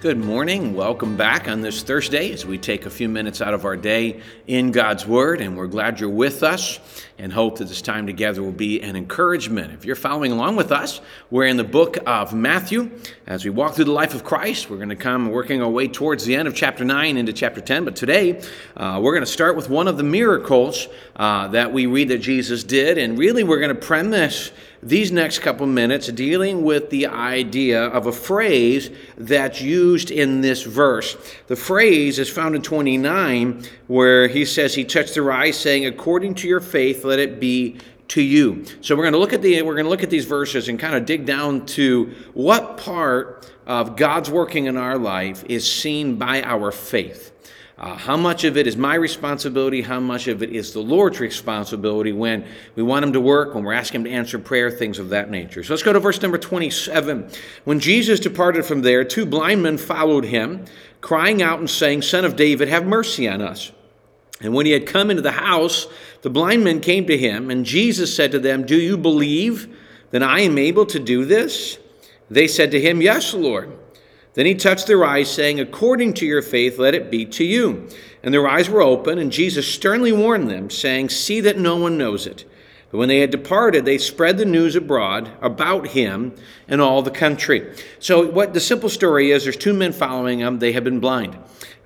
Good morning. Welcome back on this Thursday as we take a few minutes out of our day in God's Word, and we're glad you're with us and hope that this time together will be an encouragement. If you're following along with us, we're in the book of Matthew. As we walk through the life of Christ, we're going to come working our way towards the end of chapter 9 into chapter 10. But today, uh, we're going to start with one of the miracles uh, that we read that Jesus did, and really we're going to premise these next couple minutes dealing with the idea of a phrase that's used in this verse. The phrase is found in 29, where he says, He touched their eyes, saying, According to your faith, let it be to you. So we're going to look at the we're going to look at these verses and kind of dig down to what part of God's working in our life is seen by our faith. Uh, how much of it is my responsibility? How much of it is the Lord's responsibility when we want Him to work, when we're asking Him to answer prayer, things of that nature? So let's go to verse number 27. When Jesus departed from there, two blind men followed Him, crying out and saying, Son of David, have mercy on us. And when he had come into the house, the blind men came to him, and Jesus said to them, Do you believe that I am able to do this? They said to him, Yes, Lord. Then he touched their eyes, saying, According to your faith, let it be to you. And their eyes were open, and Jesus sternly warned them, saying, See that no one knows it. But when they had departed, they spread the news abroad about him in all the country. So, what the simple story is there's two men following him, they have been blind.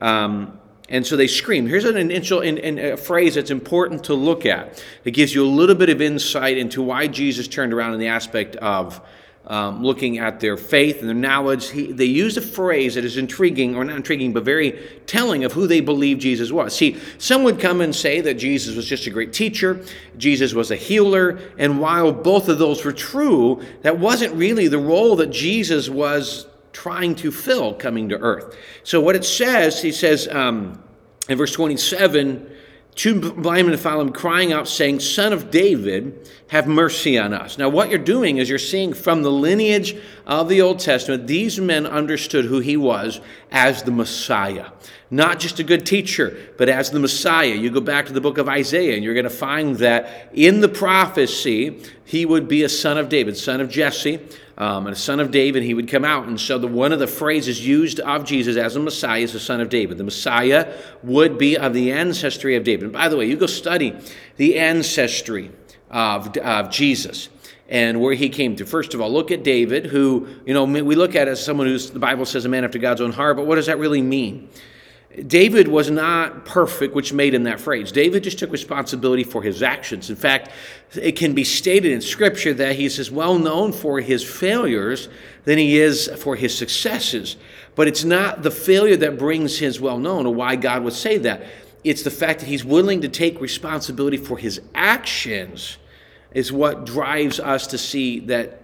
Um, and so they scream. Here's an initial in, in a phrase that's important to look at. It gives you a little bit of insight into why Jesus turned around in the aspect of um, looking at their faith and their knowledge. He, they use a phrase that is intriguing, or not intriguing, but very telling of who they believe Jesus was. See, some would come and say that Jesus was just a great teacher, Jesus was a healer, and while both of those were true, that wasn't really the role that Jesus was trying to fill coming to earth. So, what it says, he says um, in verse 27 two blind men follow him, crying out, saying, Son of David, have mercy on us. Now, what you're doing is you're seeing from the lineage of the Old Testament, these men understood who he was as the Messiah. Not just a good teacher, but as the Messiah. You go back to the book of Isaiah, and you're going to find that in the prophecy, he would be a son of David, son of Jesse um, and a son of David, he would come out. And so the, one of the phrases used of Jesus as a Messiah is the son of David. The Messiah would be of the ancestry of David. And by the way, you go study the ancestry of, of Jesus and where he came to. First of all, look at David, who, you know, we look at as someone who's, the Bible says, a man after God's own heart, but what does that really mean? David was not perfect, which made him that phrase. David just took responsibility for his actions. In fact, it can be stated in Scripture that he's as well known for his failures than he is for his successes. But it's not the failure that brings his well known, or why God would say that. It's the fact that he's willing to take responsibility for his actions is what drives us to see that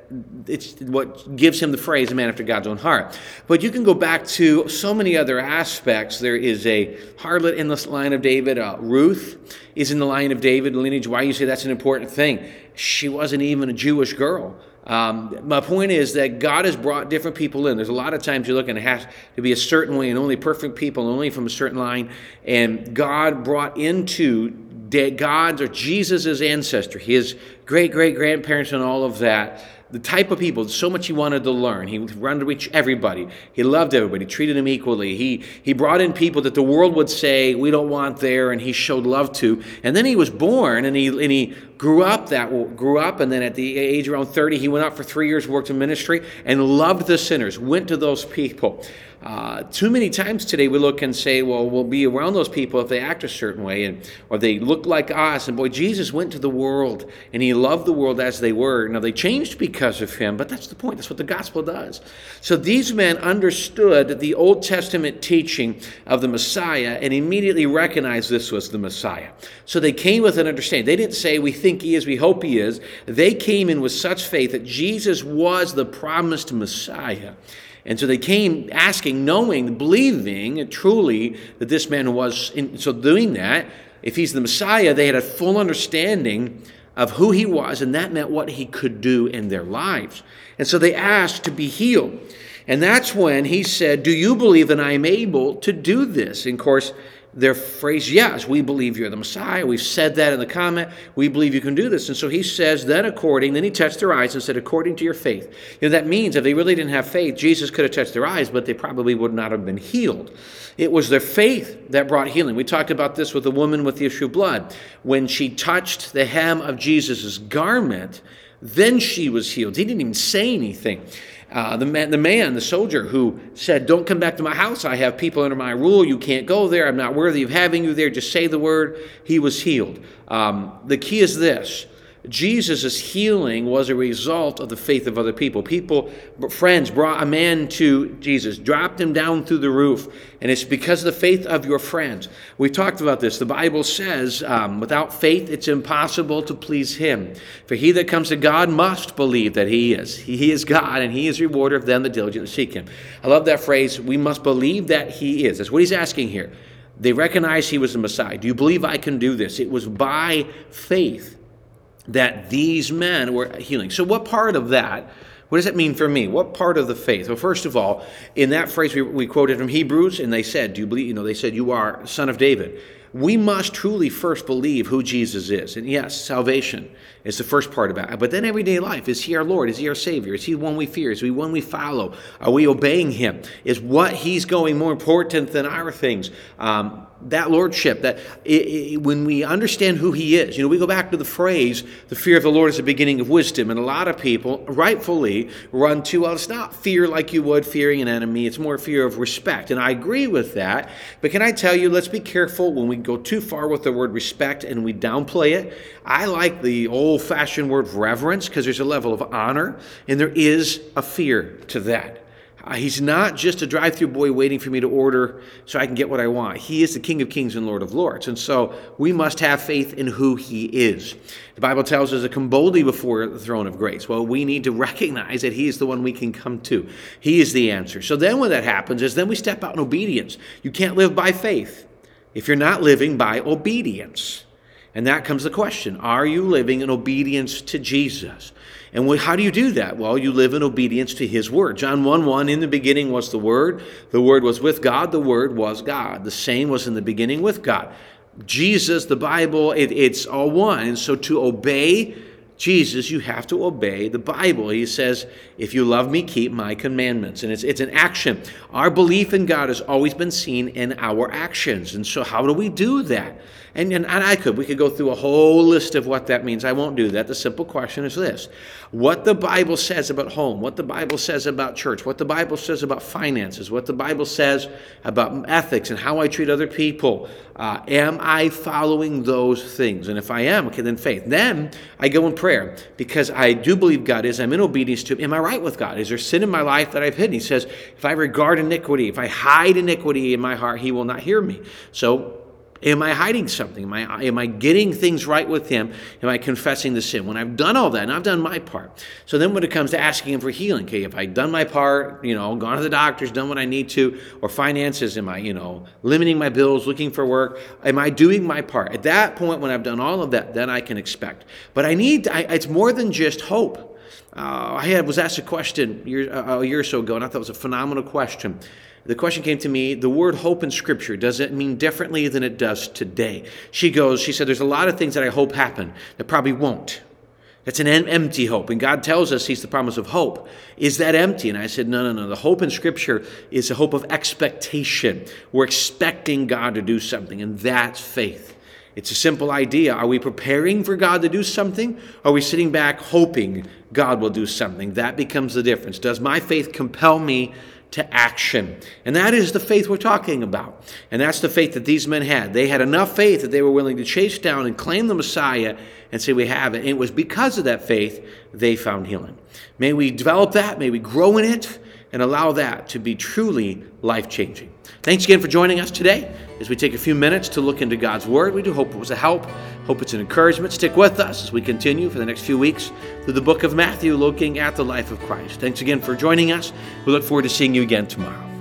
it's what gives him the phrase a man after God's own heart. But you can go back to so many other aspects. There is a harlot in the line of David. Uh, Ruth is in the line of David lineage. Why you say that's an important thing? She wasn't even a Jewish girl. Um, my point is that God has brought different people in. There's a lot of times you're looking, it has to be a certain way and only perfect people, only from a certain line. And God brought into God's or Jesus' ancestry, his great great grandparents, and all of that the type of people, so much he wanted to learn. He wanted to reach everybody. He loved everybody, treated them equally. He, he brought in people that the world would say, we don't want there, and he showed love to. And then he was born, and he, and he grew up that grew up, and then at the age around 30, he went out for three years, worked in ministry, and loved the sinners, went to those people. Uh, too many times today we look and say, well, we'll be around those people if they act a certain way and or they look like us. And boy, Jesus went to the world and he loved the world as they were. Now they changed because of him, but that's the point. That's what the gospel does. So these men understood the Old Testament teaching of the Messiah and immediately recognized this was the Messiah. So they came with an understanding. They didn't say, we think he is, we hope he is. They came in with such faith that Jesus was the promised Messiah. And so they came asking, knowing, believing truly that this man was. In, so doing that, if he's the Messiah, they had a full understanding of who he was, and that meant what he could do in their lives. And so they asked to be healed. And that's when he said, Do you believe that I am able to do this? And of course, their phrase, yes, we believe you're the Messiah. We've said that in the comment. We believe you can do this. And so he says, then according, then he touched their eyes and said, according to your faith. You know, that means if they really didn't have faith, Jesus could have touched their eyes, but they probably would not have been healed. It was their faith that brought healing. We talked about this with the woman with the issue of blood. When she touched the hem of Jesus' garment, then she was healed. He didn't even say anything. Uh, the, man, the man, the soldier who said, Don't come back to my house. I have people under my rule. You can't go there. I'm not worthy of having you there. Just say the word. He was healed. Um, the key is this Jesus' healing was a result of the faith of other people. People, friends, brought a man to Jesus, dropped him down through the roof, and it's because of the faith of your friends. We talked about this. The Bible says, um, without faith, it's impossible to please him. For he that comes to God must believe that he is. He is God, and he is rewarder of them that diligently seek him. I love that phrase, we must believe that he is. That's what he's asking here. They recognized he was the Messiah. Do you believe I can do this? It was by faith that these men were healing. So, what part of that? What does that mean for me? What part of the faith? Well, first of all, in that phrase we, we quoted from Hebrews, and they said, "Do you believe?" You know, they said, "You are son of David." We must truly first believe who Jesus is, and yes, salvation is the first part about it. But then everyday life is He our Lord? Is He our Savior? Is He the one we fear? Is He one we follow? Are we obeying Him? Is what He's going more important than our things? Um, that lordship that it, it, when we understand who he is you know we go back to the phrase the fear of the lord is the beginning of wisdom and a lot of people rightfully run to well it's not fear like you would fearing an enemy it's more fear of respect and i agree with that but can i tell you let's be careful when we go too far with the word respect and we downplay it i like the old fashioned word reverence because there's a level of honor and there is a fear to that uh, he's not just a drive through boy waiting for me to order so I can get what I want. He is the King of Kings and Lord of Lords. And so we must have faith in who he is. The Bible tells us to come boldly before the throne of grace. Well, we need to recognize that he is the one we can come to. He is the answer. So then when that happens is then we step out in obedience. You can't live by faith if you're not living by obedience. And that comes the question Are you living in obedience to Jesus? And how do you do that? Well, you live in obedience to His Word. John 1 1 In the beginning was the Word. The Word was with God. The Word was God. The same was in the beginning with God. Jesus, the Bible, it, it's all one. And so to obey Jesus, you have to obey the Bible. He says, If you love me, keep my commandments. And it's, it's an action. Our belief in God has always been seen in our actions. And so, how do we do that? And, and, and I could. We could go through a whole list of what that means. I won't do that. The simple question is this what the Bible says about home, what the Bible says about church, what the Bible says about finances, what the Bible says about ethics and how I treat other people. Uh, am I following those things? And if I am, okay, then faith. Then I go in prayer because I do believe God is. I'm in obedience to Him. Am I right with God? Is there sin in my life that I've hidden? He says, if I regard iniquity, if I hide iniquity in my heart, He will not hear me. So Am I hiding something? Am I, am I getting things right with Him? Am I confessing the sin? When I've done all that, and I've done my part. So then when it comes to asking Him for healing, okay, if I've done my part, you know, gone to the doctors, done what I need to, or finances, am I, you know, limiting my bills, looking for work? Am I doing my part? At that point, when I've done all of that, then I can expect. But I need, I, it's more than just hope. Uh, I had, was asked a question year, uh, a year or so ago, and I thought it was a phenomenal question. The question came to me the word hope in scripture does it mean differently than it does today? She goes she said there's a lot of things that i hope happen that probably won't. That's an empty hope. And god tells us he's the promise of hope. Is that empty? And i said no no no. The hope in scripture is a hope of expectation. We're expecting god to do something and that's faith it's a simple idea. Are we preparing for God to do something? Are we sitting back hoping God will do something? That becomes the difference. Does my faith compel me to action. And that is the faith we're talking about. And that's the faith that these men had. They had enough faith that they were willing to chase down and claim the Messiah and say, We have it. And it was because of that faith they found healing. May we develop that, may we grow in it, and allow that to be truly life changing. Thanks again for joining us today as we take a few minutes to look into God's Word. We do hope it was a help, hope it's an encouragement. Stick with us as we continue for the next few weeks through the book of Matthew, looking at the life of Christ. Thanks again for joining us. We look forward to seeing you again tomorrow.